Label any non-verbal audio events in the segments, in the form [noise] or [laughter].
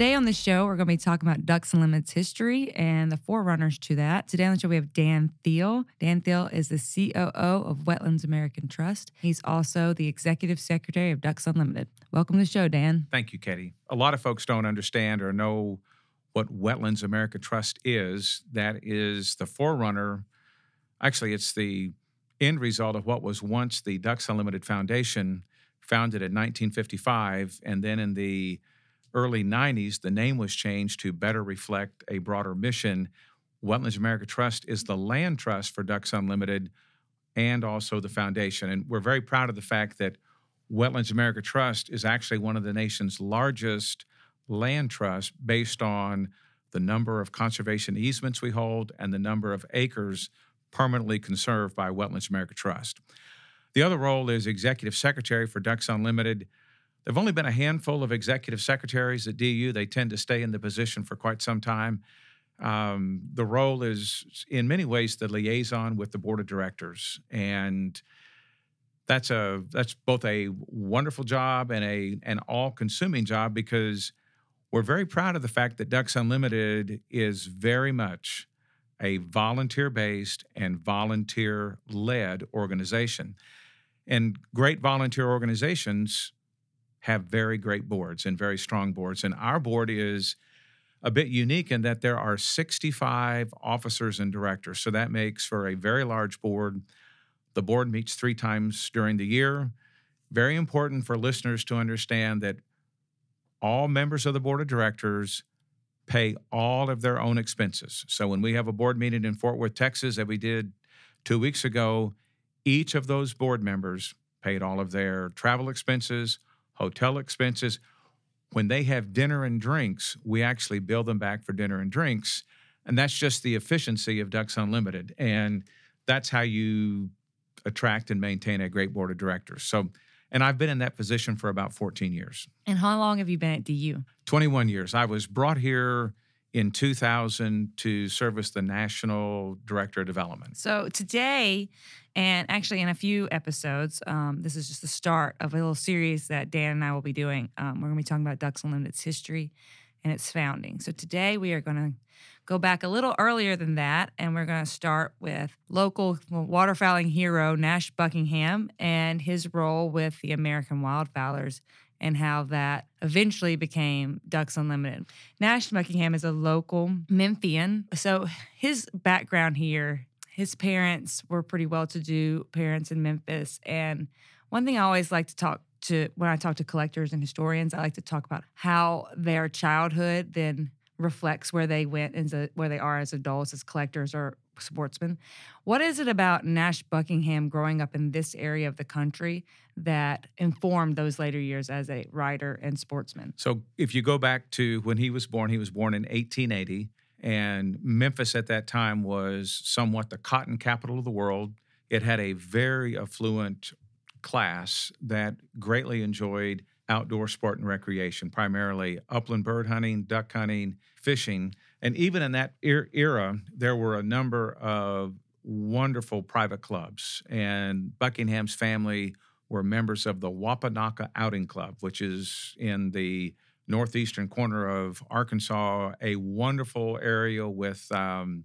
Today on the show, we're going to be talking about Ducks Unlimited's history and the forerunners to that. Today on the show, we have Dan Thiel. Dan Thiel is the COO of Wetlands American Trust. He's also the executive secretary of Ducks Unlimited. Welcome to the show, Dan. Thank you, Katie. A lot of folks don't understand or know what Wetlands America Trust is. That is the forerunner. Actually, it's the end result of what was once the Ducks Unlimited Foundation, founded in 1955, and then in the early 90s, the name was changed to better reflect a broader mission. Wetlands America Trust is the land trust for Ducks Unlimited and also the foundation. And we're very proud of the fact that Wetlands America Trust is actually one of the nation's largest land trusts based on the number of conservation easements we hold and the number of acres permanently conserved by Wetlands America Trust. The other role is executive secretary for Ducks Unlimited. There've only been a handful of executive secretaries at DU. They tend to stay in the position for quite some time. Um, the role is, in many ways, the liaison with the board of directors, and that's a that's both a wonderful job and a an all-consuming job because we're very proud of the fact that Ducks Unlimited is very much a volunteer-based and volunteer-led organization, and great volunteer organizations have very great boards and very strong boards. And our board is a bit unique in that there are 65 officers and directors. So that makes for a very large board. The board meets three times during the year. Very important for listeners to understand that all members of the board of directors pay all of their own expenses. So when we have a board meeting in Fort Worth, Texas, that we did two weeks ago, each of those board members paid all of their travel expenses, hotel expenses. When they have dinner and drinks, we actually bill them back for dinner and drinks. And that's just the efficiency of Ducks Unlimited. And that's how you attract and maintain a great board of directors. So, and I've been in that position for about 14 years. And how long have you been at DU? 21 years. I was brought here in 2000 to service the National Director of Development. So today, and actually in a few episodes, um, this is just the start of a little series that Dan and I will be doing. Um, we're going to be talking about Ducks Unlimited's history and its founding. So today we are going to go back a little earlier than that, and we're going to start with local waterfowling hero Nash Buckingham and his role with the American Wildfowlers and how that eventually became Ducks Unlimited. Nash Buckingham is a local Memphian. So his background here, his parents were pretty well to do parents in Memphis. And one thing I always like to talk to when I talk to collectors and historians, I like to talk about how their childhood then reflects where they went and where they are as adults, as collectors or sportsmen. What is it about Nash Buckingham growing up in this area of the country that informed those later years as a writer and sportsman? So if you go back to when he was born, he was born in 1880, and Memphis at that time was somewhat the cotton capital of the world. It had a very affluent class that greatly enjoyed outdoor sport and recreation, primarily upland bird hunting, duck hunting, fishing. And even in that era, there were a number of wonderful private clubs. And Buckingham's family were members of the Wapanocca Outing Club, which is in the northeastern corner of Arkansas, a wonderful area with um,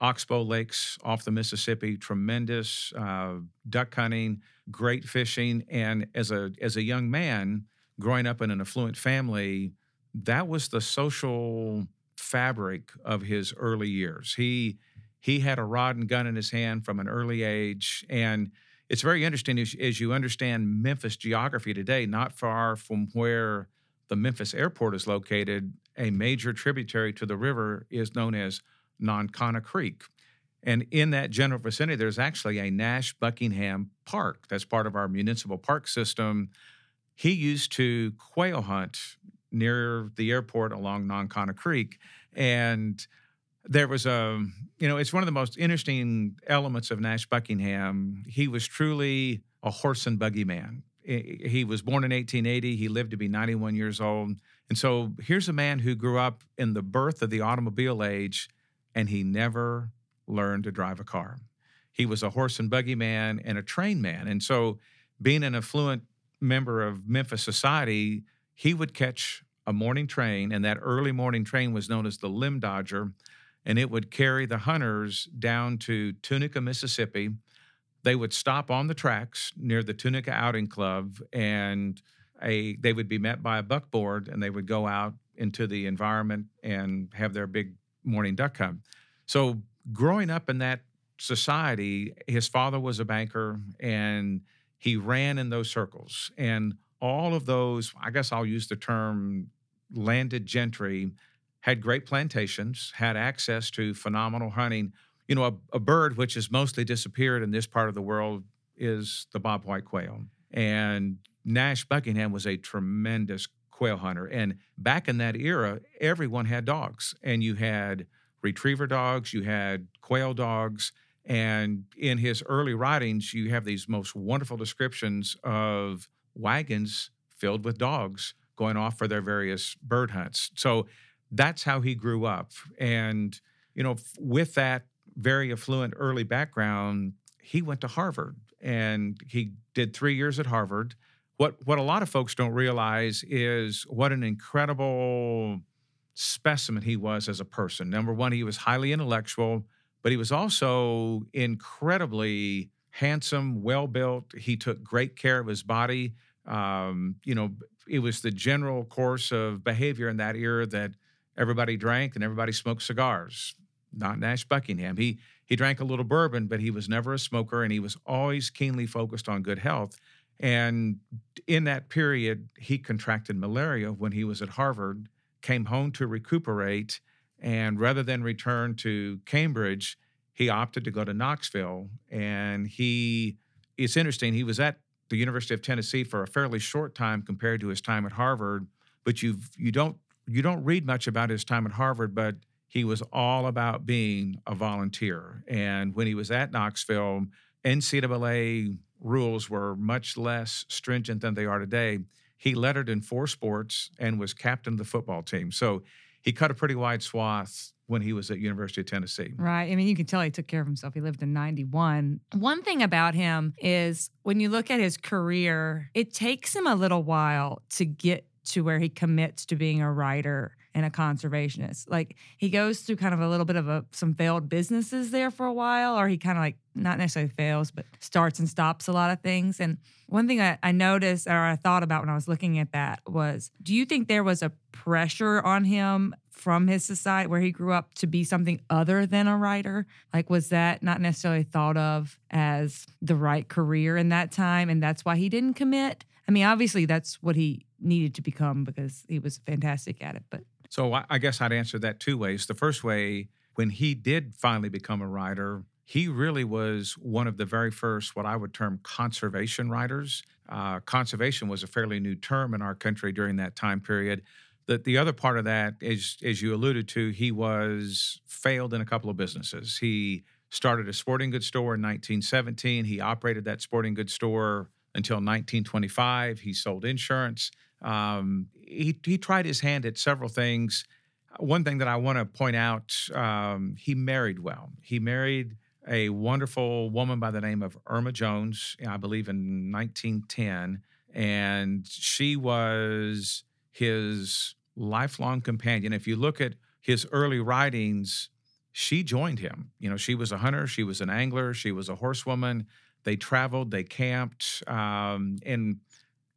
oxbow lakes off the Mississippi, tremendous uh, duck hunting, great fishing. And as a as a young man growing up in an affluent family, that was the social fabric of his early years. He he had a rod and gun in his hand from an early age, and it's very interesting as, as you understand Memphis geography today. Not far from where the Memphis airport is located, a major tributary to the river is known as Nonconnah Creek. And in that general vicinity, there's actually a Nash Buckingham Park that's part of our municipal park system. He used to quail hunt near the airport along Nonconnah Creek. And there was a, you know, it's one of the most interesting elements of Nash Buckingham. He was truly a horse and buggy man. He was born in 1880. He lived to be 91 years old. And so here's a man who grew up in the birth of the automobile age and he never learned to drive a car. He was a horse and buggy man and a train man. And so being an affluent member of Memphis society, he would catch a morning train, and that early morning train was known as the Limb Dodger, and it would carry the hunters down to Tunica, Mississippi. They would stop on the tracks near the Tunica Outing Club, and a they would be met by a buckboard, and they would go out into the environment and have their big morning duck hunt. So, growing up in that society, his father was a banker, and he ran in those circles, and all of those, I guess I'll use the term landed gentry, had great plantations, had access to phenomenal hunting. You know, a, a bird which has mostly disappeared in this part of the world is the bobwhite quail. And Nash Buckingham was a tremendous quail hunter. And back in that era, everyone had dogs, and you had retriever dogs, you had quail dogs. And in his early writings, you have these most wonderful descriptions of wagons filled with dogs going off for their various bird hunts. So that's how he grew up. And, you know, with that very affluent early background, he went to Harvard and he did three years at Harvard. What, what a lot of folks don't realize is what an incredible specimen he was as a person. Number one, he was highly intellectual, but he was also incredibly handsome, well built. He took great care of his body. Um, you know, it was the general course of behavior in that era that everybody drank and everybody smoked cigars. Not Nash Buckingham. He he drank a little bourbon, but he was never a smoker, and he was always keenly focused on good health. And in that period, he contracted malaria when he was at Harvard, came home to recuperate, and rather than return to Cambridge, he opted to go to Knoxville. And he, it's interesting, he was at the University of Tennessee for a fairly short time compared to his time at Harvard, but you you don't you don't read much about his time at Harvard, but he was all about being a volunteer. And when he was at Knoxville, NCAA rules were much less stringent than they are today. He lettered in four sports and was captain of the football team. So he cut a pretty wide swath when he was at University of Tennessee. Right. I mean, you can tell he took care of himself. He lived in 91. One thing about him is when you look at his career, it takes him a little while to get to where he commits to being a writer and a conservationist. Like he goes through kind of a little bit of a some failed businesses there for a while, or he kind of like not necessarily fails, but starts and stops a lot of things. And one thing I, I noticed or I thought about when I was looking at that was do you think there was a pressure on him from his society where he grew up to be something other than a writer? Like, was that not necessarily thought of as the right career in that time? And that's why he didn't commit? I mean, obviously, that's what he needed to become because he was fantastic at it. But So I guess I'd answer that two ways. The first way, when he did finally become a writer, he really was one of the very first, what I would term conservation writers. Uh, conservation was a fairly new term in our country during that time period. The, the other part of that is, as you alluded to, he was failed in a couple of businesses. He started a sporting goods store in 1917. He operated that sporting goods store until 1925. He sold insurance. Um, he, he tried his hand at several things. One thing that I want to point out, um, he married well. He married a wonderful woman by the name of Irma Jones, I believe in 1910. And she was his lifelong companion. If you look at his early writings, she joined him. You know, she was a hunter, she was an angler, she was a horsewoman. They traveled, they camped. Um, and,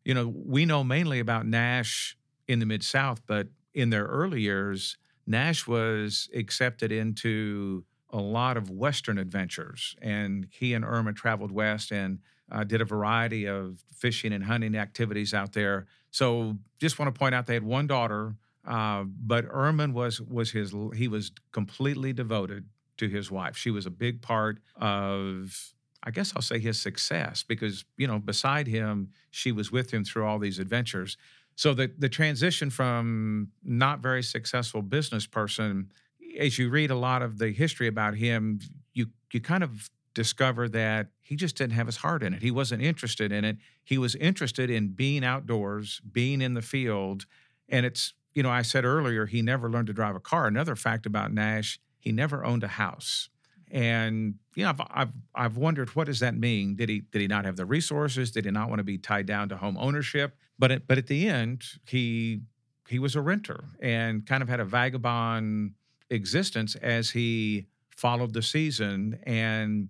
you know, we know mainly about Nash in the Mid South, but in their early years, Nash was accepted into a lot of Western adventures. And he and Irma traveled west and uh, did a variety of fishing and hunting activities out there. So just want to point out they had one daughter, uh, but Irma was was his he was completely devoted to his wife. She was a big part of I guess I'll say his success because you know beside him she was with him through all these adventures. So the the transition from not very successful business person as you read a lot of the history about him, you you kind of discover that he just didn't have his heart in it. He wasn't interested in it. He was interested in being outdoors, being in the field, and it's you know I said earlier he never learned to drive a car. Another fact about Nash, he never owned a house. And you know, I've, I've I've wondered what does that mean? Did he did he not have the resources? Did he not want to be tied down to home ownership? But at, but at the end, he he was a renter and kind of had a vagabond existence as he followed the season. And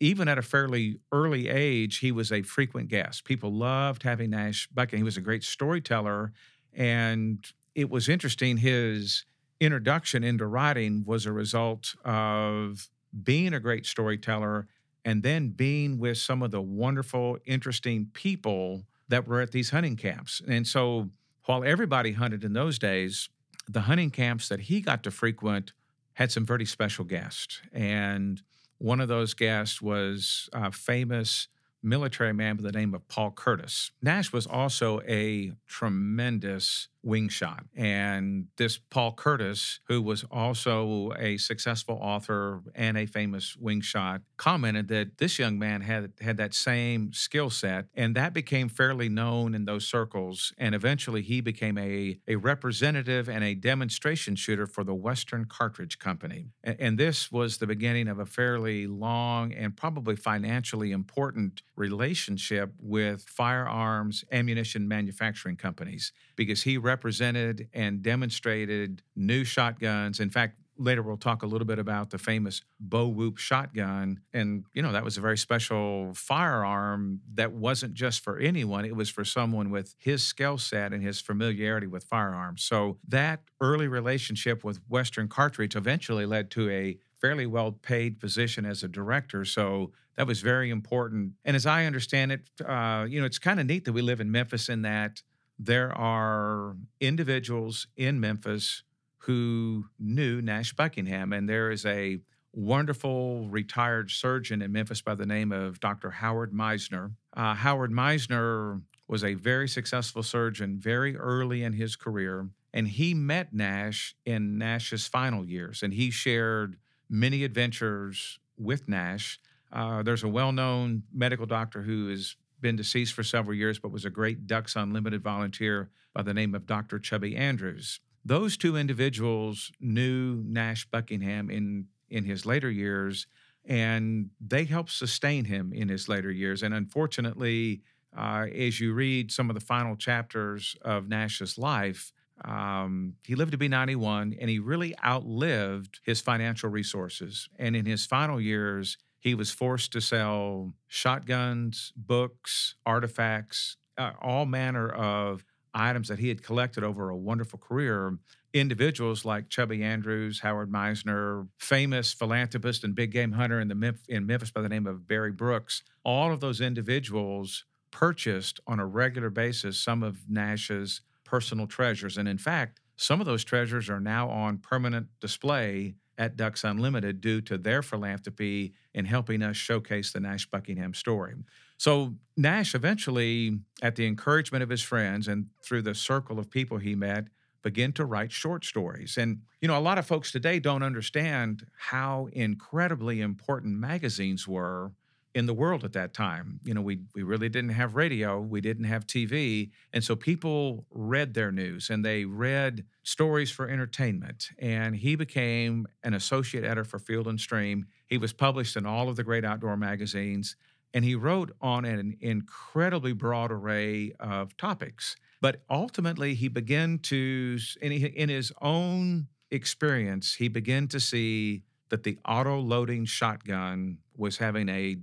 even at a fairly early age, he was a frequent guest. People loved having Nash Buckingham. He was a great storyteller. And it was interesting, his introduction into writing was a result of being a great storyteller and then being with some of the wonderful, interesting people that were at these hunting camps. And so while everybody hunted in those days, the hunting camps that he got to frequent had some very special guests. And one of those guests was a famous military man by the name of Paul Curtis. Nash was also a tremendous wing shot. And this Paul Curtis, who was also a successful author and a famous wing shot, commented that this young man had had that same skill set. And that became fairly known in those circles. And eventually he became a, a representative and a demonstration shooter for the Western Cartridge Company. And, and this was the beginning of a fairly long and probably financially important relationship with firearms ammunition manufacturing companies because he represented and demonstrated new shotguns. In fact, later we'll talk a little bit about the famous Bo Whoop shotgun. And you know that was a very special firearm that wasn't just for anyone. It was for someone with his skill set and his familiarity with firearms. So that early relationship with western cartridge eventually led to a fairly well paid position as a director. So that was very important. And as i understand it uh, you know it's kind of neat that we live in memphis in that there are individuals in Memphis who knew Nash Buckingham, and there is a wonderful retired surgeon in Memphis by the name of Dr. Howard Meisner. Uh, Howard Meisner was a very successful surgeon very early in his career, and he met Nash in Nash's final years, and he shared many adventures with Nash. Uh, there's a well known medical doctor who has been deceased for several years, but was a great Ducks Unlimited volunteer by the name of Dr. Chubby Andrews. Those two individuals knew Nash Buckingham in, in his later years, and they helped sustain him in his later years. And unfortunately, uh, as you read some of the final chapters of Nash's life, Um, he lived to be 91 and he really outlived his financial resources. And in his final years, he was forced to sell shotguns, books, artifacts, uh, all manner of items that he had collected over a wonderful career. Individuals like Chubby Andrews, Howard Meisner, famous philanthropist and big game hunter in the in Memphis by the name of Berry Brooks, all of those individuals purchased on a regular basis some of Nash's personal treasures. And in fact, some of those treasures are now on permanent display at Ducks Unlimited due to their philanthropy in helping us showcase the Nash Buckingham story. So, Nash eventually, at the encouragement of his friends and through the circle of people he met, began to write short stories. And, you know, a lot of folks today don't understand how incredibly important magazines were in the world at that time. You know, we we really didn't have radio, we didn't have TV, and so people read their news and they read stories for entertainment. And he became an associate editor for Field and Stream. He was published in all of the great outdoor magazines, and he wrote on an incredibly broad array of topics. But ultimately, he began to, in, his own experience, he began to see that the auto loading shotgun was having a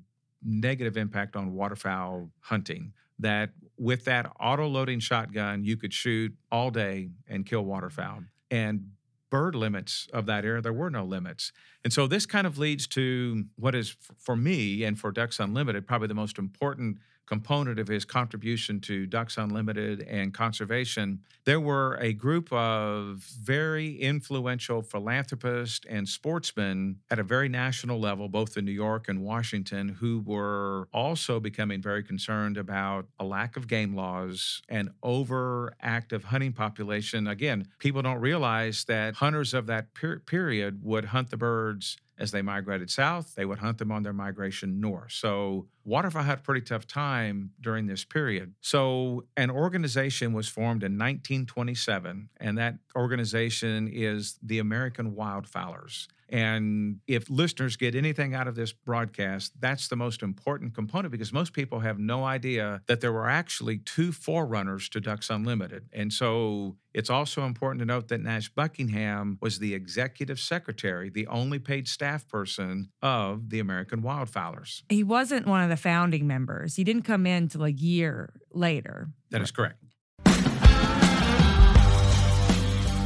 negative impact on waterfowl hunting. That with that auto loading shotgun, you could shoot all day and kill waterfowl. And bird limits of that era, there were no limits. And so this kind of leads to what is, for me and for Ducks Unlimited, probably the most important component of his contribution to Ducks Unlimited and conservation, there were a group of very influential philanthropists and sportsmen at a very national level, both in New York and Washington, who were also becoming very concerned about a lack of game laws and overactive hunting population. Again, people don't realize that hunters of that per- period would hunt the birds as they migrated south, they would hunt them on their migration north. So waterfowl had a pretty tough time during this period. So an organization was formed in 1927, and that organization is the American Wildfowlers. And if listeners get anything out of this broadcast, that's the most important component because most people have no idea that there were actually two forerunners to Ducks Unlimited. And so it's also important to note that Nash Buckingham was the executive secretary, the only paid staff person of the American Wildfowlers. He wasn't one of the founding members. He didn't come in till a year later. That is correct.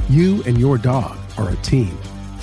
You and your dog are a team.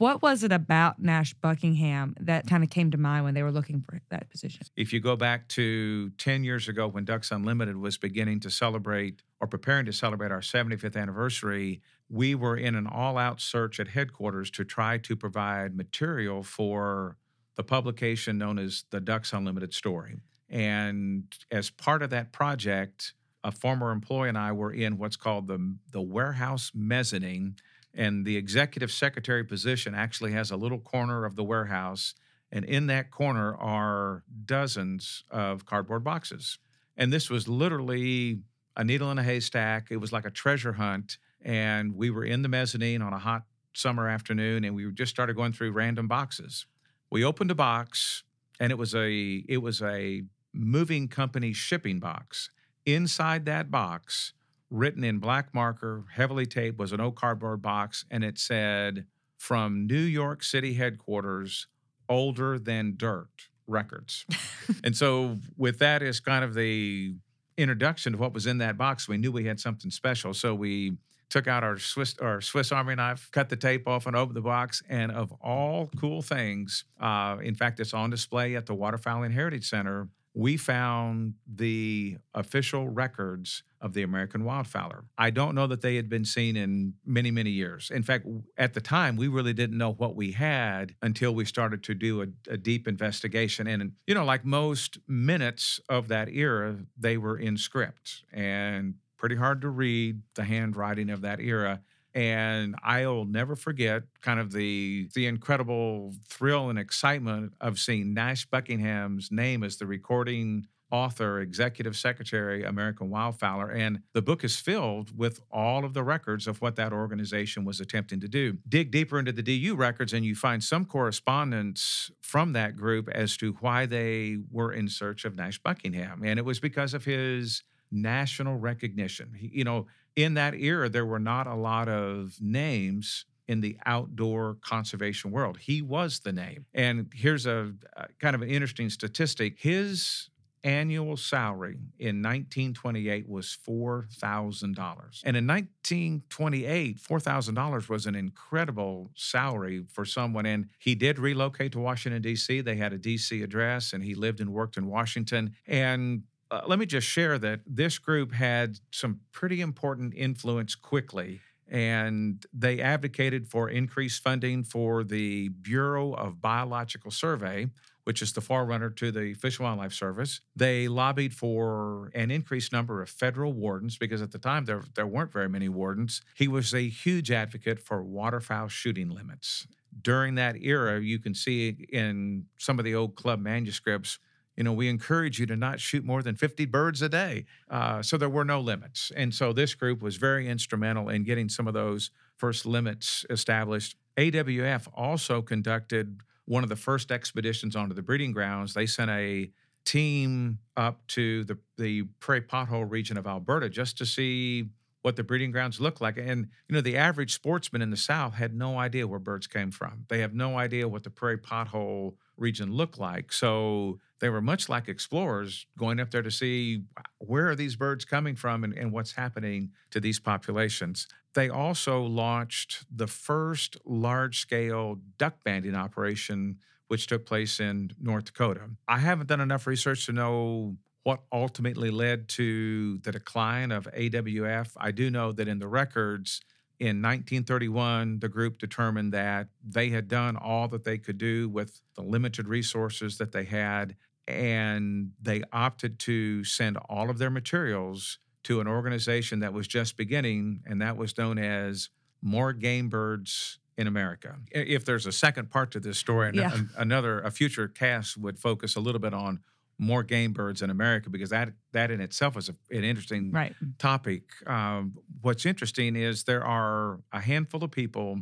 what was it about Nash Buckingham that kind of came to mind when they were looking for that position? If you go back to 10 years ago when Ducks Unlimited was beginning to celebrate or preparing to celebrate our 75th anniversary, we were in an all out search at headquarters to try to provide material for the publication known as the Ducks Unlimited story. And as part of that project, a former employee and I were in what's called the the warehouse mezzanine, and the executive secretary position actually has a little corner of the warehouse, and in that corner are dozens of cardboard boxes. And this was literally a needle in a haystack. It was like a treasure hunt, and we were in the mezzanine on a hot summer afternoon, and we just started going through random boxes. We opened a box, and it was a it was a moving company shipping box. Inside that box, written in black marker, heavily taped, was an old cardboard box, and it said, From New York City headquarters, older than dirt records. [laughs] and so, with that as kind of the introduction to what was in that box, we knew we had something special. So, we took out our Swiss our Swiss Army knife, cut the tape off, and opened the box. And of all cool things, uh, in fact, it's on display at the Waterfowl and Heritage Center we found the official records of the American wildfowler. I don't know that they had been seen in many, many years. In fact, at the time, we really didn't know what we had until we started to do a, a deep investigation. And, you know, like most minutes of that era, they were in script and pretty hard to read the handwriting of that era and I'll never forget kind of the the incredible thrill and excitement of seeing Nash Buckingham's name as the recording author, executive secretary, American Wildfowler. And the book is filled with all of the records of what that organization was attempting to do. Dig deeper into the DU records, and you find some correspondence from that group as to why they were in search of Nash Buckingham. And it was because of his national recognition. He, you know, in that era, there were not a lot of names in the outdoor conservation world. He was the name. And here's a, a kind of an interesting statistic. His annual salary in 1928 was $4,000. And in 1928, $4,000 was an incredible salary for someone. And he did relocate to Washington, D.C. They had a D.C. address, and he lived and worked in Washington. And uh, let me just share that this group had some pretty important influence quickly. And they advocated for increased funding for the Bureau of Biological Survey, which is the forerunner to the Fish and Wildlife Service. They lobbied for an increased number of federal wardens because at the time there, there weren't very many wardens. He was a huge advocate for waterfowl shooting limits. During that era, you can see in some of the old club manuscripts you know, we encourage you to not shoot more than 50 birds a day. Uh, so there were no limits. And so this group was very instrumental in getting some of those first limits established. AWF also conducted one of the first expeditions onto the breeding grounds. They sent a team up to the, the prairie pothole region of Alberta just to see what the breeding grounds look like. And, you know, the average sportsman in the South had no idea where birds came from. They have no idea what the prairie pothole region looked like. So they were much like explorers going up there to see where are these birds coming from and, and what's happening to these populations. They also launched the first large scale duck banding operation, which took place in North Dakota. I haven't done enough research to know what ultimately led to the decline of AWF. I do know that in the records, in 1931, the group determined that they had done all that they could do with the limited resources that they had and they opted to send all of their materials to an organization that was just beginning, and that was known as More Game Birds in America. If there's a second part to this story, yeah. another a future cast would focus a little bit on more game birds in America because that that in itself is a, an interesting right. topic. Um, what's interesting is there are a handful of people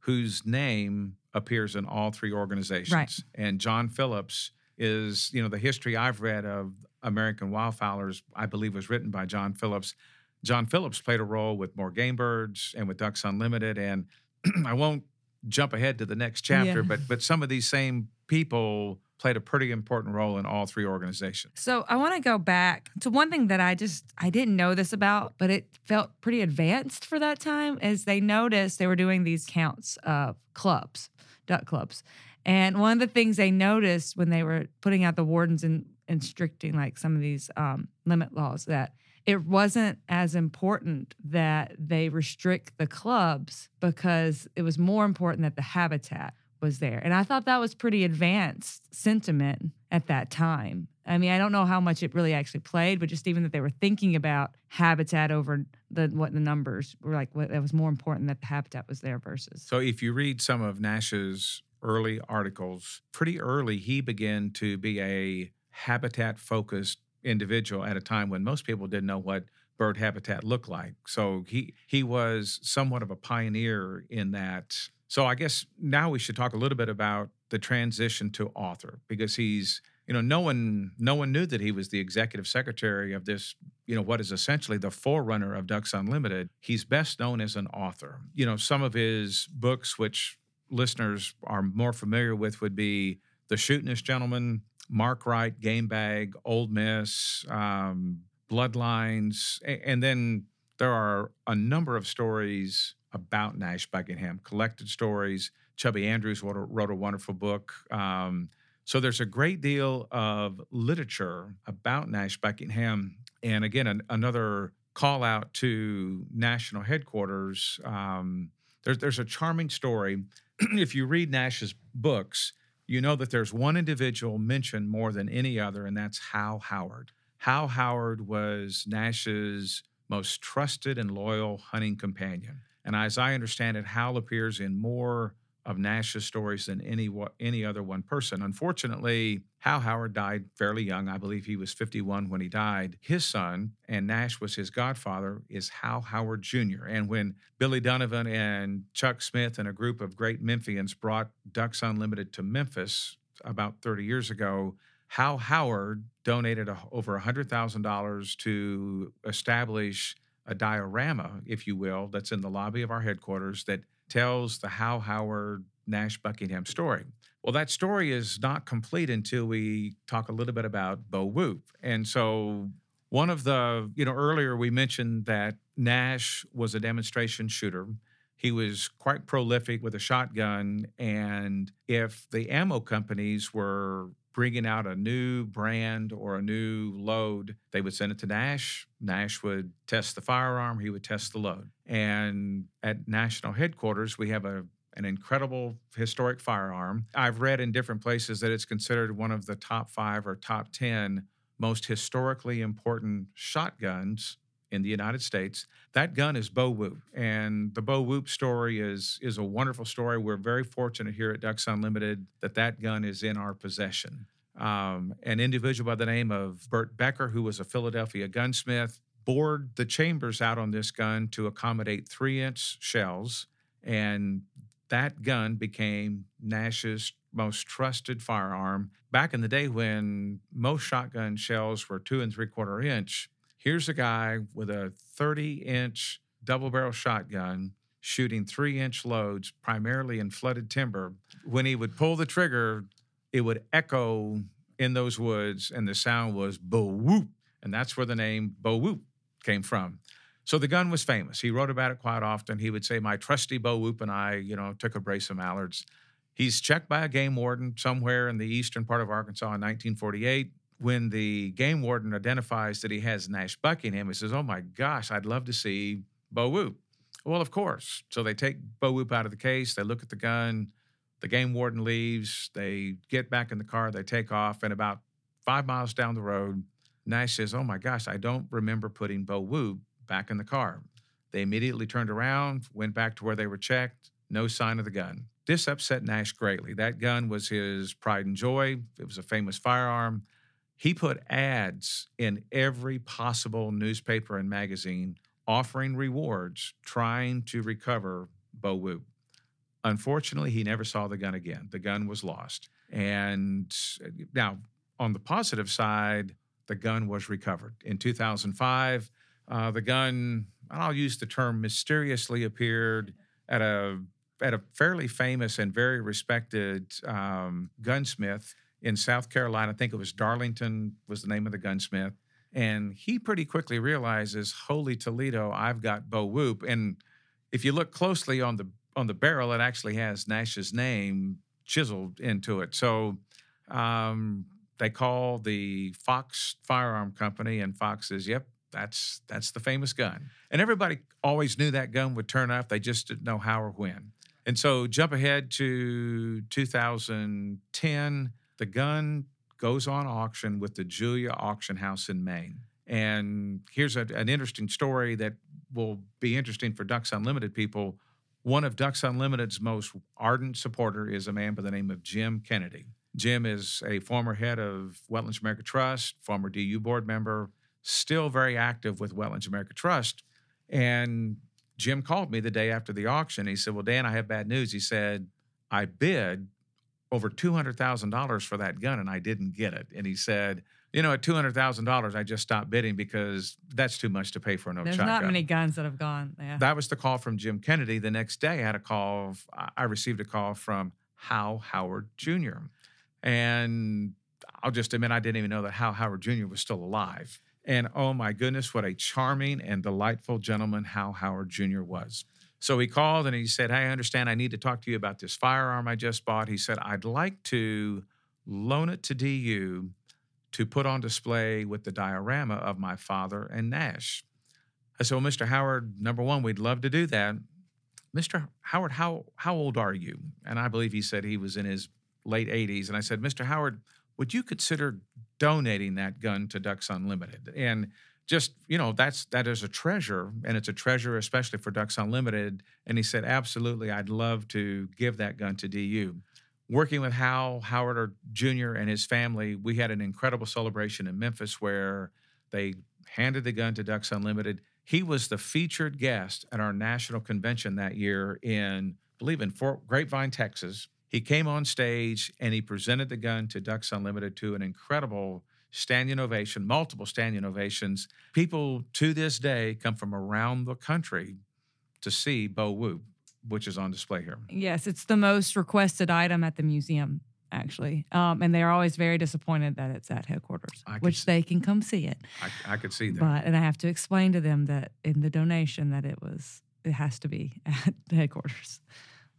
whose name appears in all three organizations, right. and John Phillips is you know the history I've read of American wildfowlers. I believe was written by John Phillips. John Phillips played a role with More Game Birds and with Ducks Unlimited, and [clears throat] I won't jump ahead to the next chapter, yeah. but but some of these same people played a pretty important role in all three organizations. So I want to go back to one thing that I just I didn't know this about, but it felt pretty advanced for that time. Is they noticed they were doing these counts of clubs, duck clubs, and one of the things they noticed when they were putting out the wardens and instructing like some of these um, limit laws that it wasn't as important that they restrict the clubs because it was more important that the habitat was there. And I thought that was pretty advanced sentiment at that time. I mean, I don't know how much it really actually played, but just even that they were thinking about habitat over the what the numbers were like, what that was more important that the habitat was there versus. So if you read some of Nash's early articles, pretty early he began to be a habitat focused individual at a time when most people didn't know what bird habitat looked like. So he he was somewhat of a pioneer in that. So I guess now we should talk a little bit about the transition to author because he's you know no one no one knew that he was the executive secretary of this you know what is essentially the forerunner of ducks unlimited he's best known as an author you know some of his books which listeners are more familiar with would be the shootinest gentleman Mark Right game bag old miss um, bloodlines and then there are a number of stories about nash buckingham collected stories chubby andrews wrote a, wrote a wonderful book um, so there's a great deal of literature about Nash Buckingham. And again, an, another call out to national headquarters. Um, there's, there's a charming story. [clears throat] if you read Nash's books, you know that there's one individual mentioned more than any other, and that's Hal Howard. Hal Howard was Nash's most trusted and loyal hunting companion. And as I understand it, Hal appears in more of Nash's stories than any any other one person. Unfortunately, Hal Howard died fairly young. I believe he was 51 when he died. His son, and Nash was his godfather, is Hal Howard Jr. And when Billy Donovan and Chuck Smith and a group of great Memphians brought Ducks Unlimited to Memphis about 30 years ago, Hal Howard donated a, over $100,000 to establish a diorama, if you will, that's in the lobby of our headquarters that tells the Hal Howard Nash Buckingham story. Well, that story is not complete until we talk a little bit about Bo Whoop. And so, one of the, you know, earlier we mentioned that Nash was a demonstration shooter. He was quite prolific with a shotgun. And if the ammo companies were bringing out a new brand or a new load, they would send it to Nash. Nash would test the firearm, he would test the load. And at national headquarters, we have a an incredible historic firearm. I've read in different places that it's considered one of the top 5 or top 10 most historically important shotguns in the United States. That gun is Bo Whoop, and the Bo Whoop story is is a wonderful story. We're very fortunate here at Ducks Unlimited that that gun is in our possession. Um, an individual by the name of Burt Becker, who was a Philadelphia gunsmith, bored the chambers out on this gun to accommodate three-inch shells, and that gun became Nash's most trusted firearm. Back in the day when most shotgun shells were two and three quarter inch, here's a guy with a 30 inch double barrel shotgun shooting three inch loads, primarily in flooded timber. When he would pull the trigger, it would echo in those woods, and the sound was bo whoop. And that's where the name Bo Whoop came from. So the gun was famous. He wrote about it quite often. He would say, My trusty Bo Whoop and I, you know, took a brace of mallards. He's checked by a game warden somewhere in the eastern part of Arkansas in 1948 when the game warden identifies that he has Nash Buckingham, he says, Oh my gosh, I'd love to see Bo Whoop. Well, of course. So they take Bo Whoop out of the case, they look at the gun, the game warden leaves, they get back in the car, they take off, and about five miles down the road, Nash says, Oh my gosh, I don't remember putting Bo Whoop back in the car. They immediately turned around, went back to where they were checked, no sign of the gun. This upset Nash greatly. That gun was his pride and joy. It was a famous firearm. He put ads in every possible newspaper and magazine offering rewards trying to recover Bo Whoop. Unfortunately, he never saw the gun again. The gun was lost. And now, on the positive side, the gun was recovered. In 2005, uh, the gun, I'll use the term mysteriously appeared at a at a fairly famous and very respected um, gunsmith in South Carolina. I think it was Darlington was the name of the gunsmith. And he pretty quickly realizes, holy Toledo, I've got Bo Whoop. And if you look closely on the on the barrel, it actually has Nash's name chiseled into it. So um, they call the Fox Firearm Company, and Fox says, "Yep, that's that's the famous gun." And everybody always knew that gun would turn up. They just didn't know how or when. And so jump ahead to 2010. The gun goes on auction with the Julia Auction House in Maine. And here's a, an interesting story that will be interesting for Ducks Unlimited people. One of Ducks Unlimited's most ardent supporter is a man by the name of Jim Kennedy. Jim is a former head of Wetlands America Trust, former DU board member, still very active with Wetlands America Trust. And Jim called me the day after the auction. He said, Well, Dan, I have bad news. He said, I bid over $200,000 for that gun and I didn't get it. And he said, You know, at $200,000, I just stopped bidding because that's too much to pay for an oak There's shotgun. not many guns that have gone. Yeah. That was the call from Jim Kennedy. The next day, I had a call. I received a call from Hal Howard Jr. And I'll just admit, I didn't even know that Hal Howard Jr. was still alive. And oh my goodness, what a charming and delightful gentleman Hal Howard Jr. was. So he called and he said, Hey, I understand I need to talk to you about this firearm I just bought. He said, I'd like to loan it to DU to put on display with the diorama of my father and Nash. I said, Well, Mr. Howard, number one, we'd love to do that. Mr. Howard, how, how old are you? And I believe he said he was in his late 80s. And I said, Mr. Howard, would you consider donating that gun to Ducks Unlimited? And just, you know, that's that is a treasure, and it's a treasure especially for Ducks Unlimited. And he said, absolutely, I'd love to give that gun to DU. Working with Hal Howard Jr. and his family, we had an incredible celebration in Memphis where they handed the gun to Ducks Unlimited. He was the featured guest at our national convention that year in, I believe, in Fort Grapevine, Texas. He came on stage and he presented the gun to Ducks Unlimited to an incredible standing ovation, multiple standing ovations. People to this day come from around the country to see Bo Whoop, which is on display here. Yes, it's the most requested item at the museum, actually. Um, and they're always very disappointed that it's at headquarters, which s- they can come see it. I, I could see that. But and I have to explain to them that in the donation that it was it has to be [laughs] at headquarters.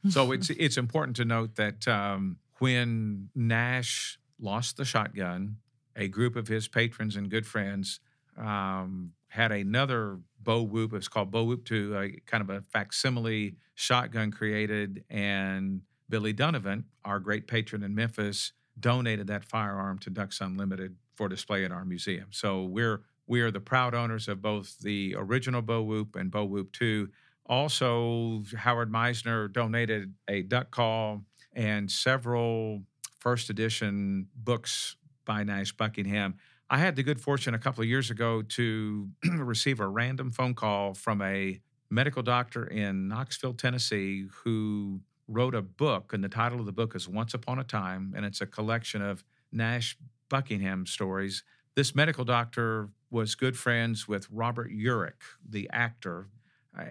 so it's it's important to note that um, when Nash lost the shotgun, a group of his patrons and good friends um, had another Bo Whoop. It's called Bo Whoop Two, a kind of a facsimile shotgun created, and Billy Donovan, our great patron in Memphis, donated that firearm to Ducks Unlimited for display in our museum. So we're we are the proud owners of both the original Bo Whoop and Bo Whoop Two. Also, Howard Meisner donated a duck call and several first edition books by Nash Buckingham. I had the good fortune a couple of years ago to [clears throat] receive a random phone call from a medical doctor in Knoxville, Tennessee, who wrote a book, and the title of the book is Once Upon a Time, and it's a collection of Nash Buckingham stories. This medical doctor was good friends with Robert Urich, the actor,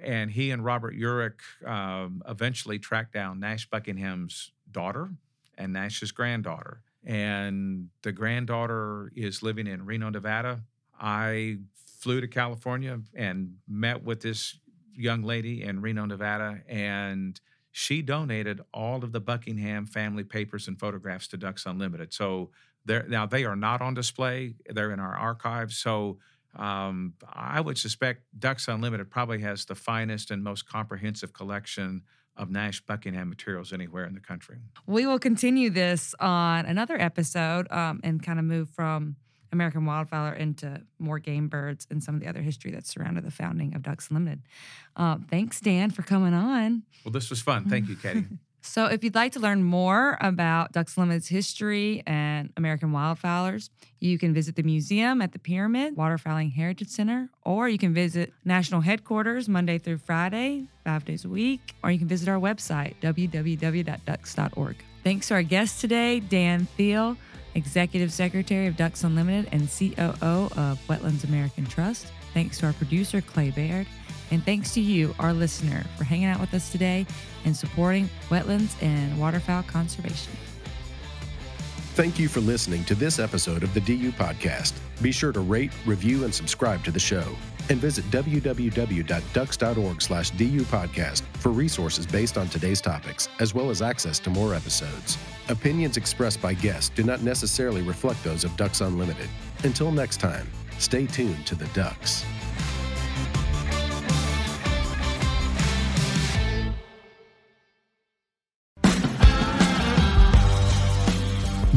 and he and Robert Urich um, eventually tracked down Nash Buckingham's daughter and Nash's granddaughter. And the granddaughter is living in Reno, Nevada. I flew to California and met with this young lady in Reno, Nevada, and she donated all of the Buckingham family papers and photographs to Ducks Unlimited. So now they are not on display; they're in our archives. So um, I would suspect Ducks Unlimited probably has the finest and most comprehensive collection of Nash Buckingham materials anywhere in the country. We will continue this on another episode um, and kind of move from American Wildfowler into more game birds and some of the other history that surrounded the founding of Ducks Unlimited. Uh, thanks, Dan, for coming on. Well, this was fun. Thank you, Katie. [laughs] So, if you'd like to learn more about Ducks Limited's history and American wildfowlers, you can visit the museum at the Pyramid Waterfowling Heritage Center, or you can visit national headquarters Monday through Friday, five days a week, or you can visit our website, www.ducks.org. Thanks to our guest today, Dan Thiel, Executive Secretary of Ducks Unlimited and COO of Wetlands America Trust. Thanks to our producer, Clay Baird. And thanks to you, our listener, for hanging out with us today and supporting wetlands and waterfowl conservation. Thank you for listening to this episode of the DU Podcast. Be sure to rate, review, and subscribe to the show. And visit www.ducks.org slash DU Podcast for resources based on today's topics, as well as access to more episodes. Opinions expressed by guests do not necessarily reflect those of Ducks Unlimited. Until next time, stay tuned to the Ducks.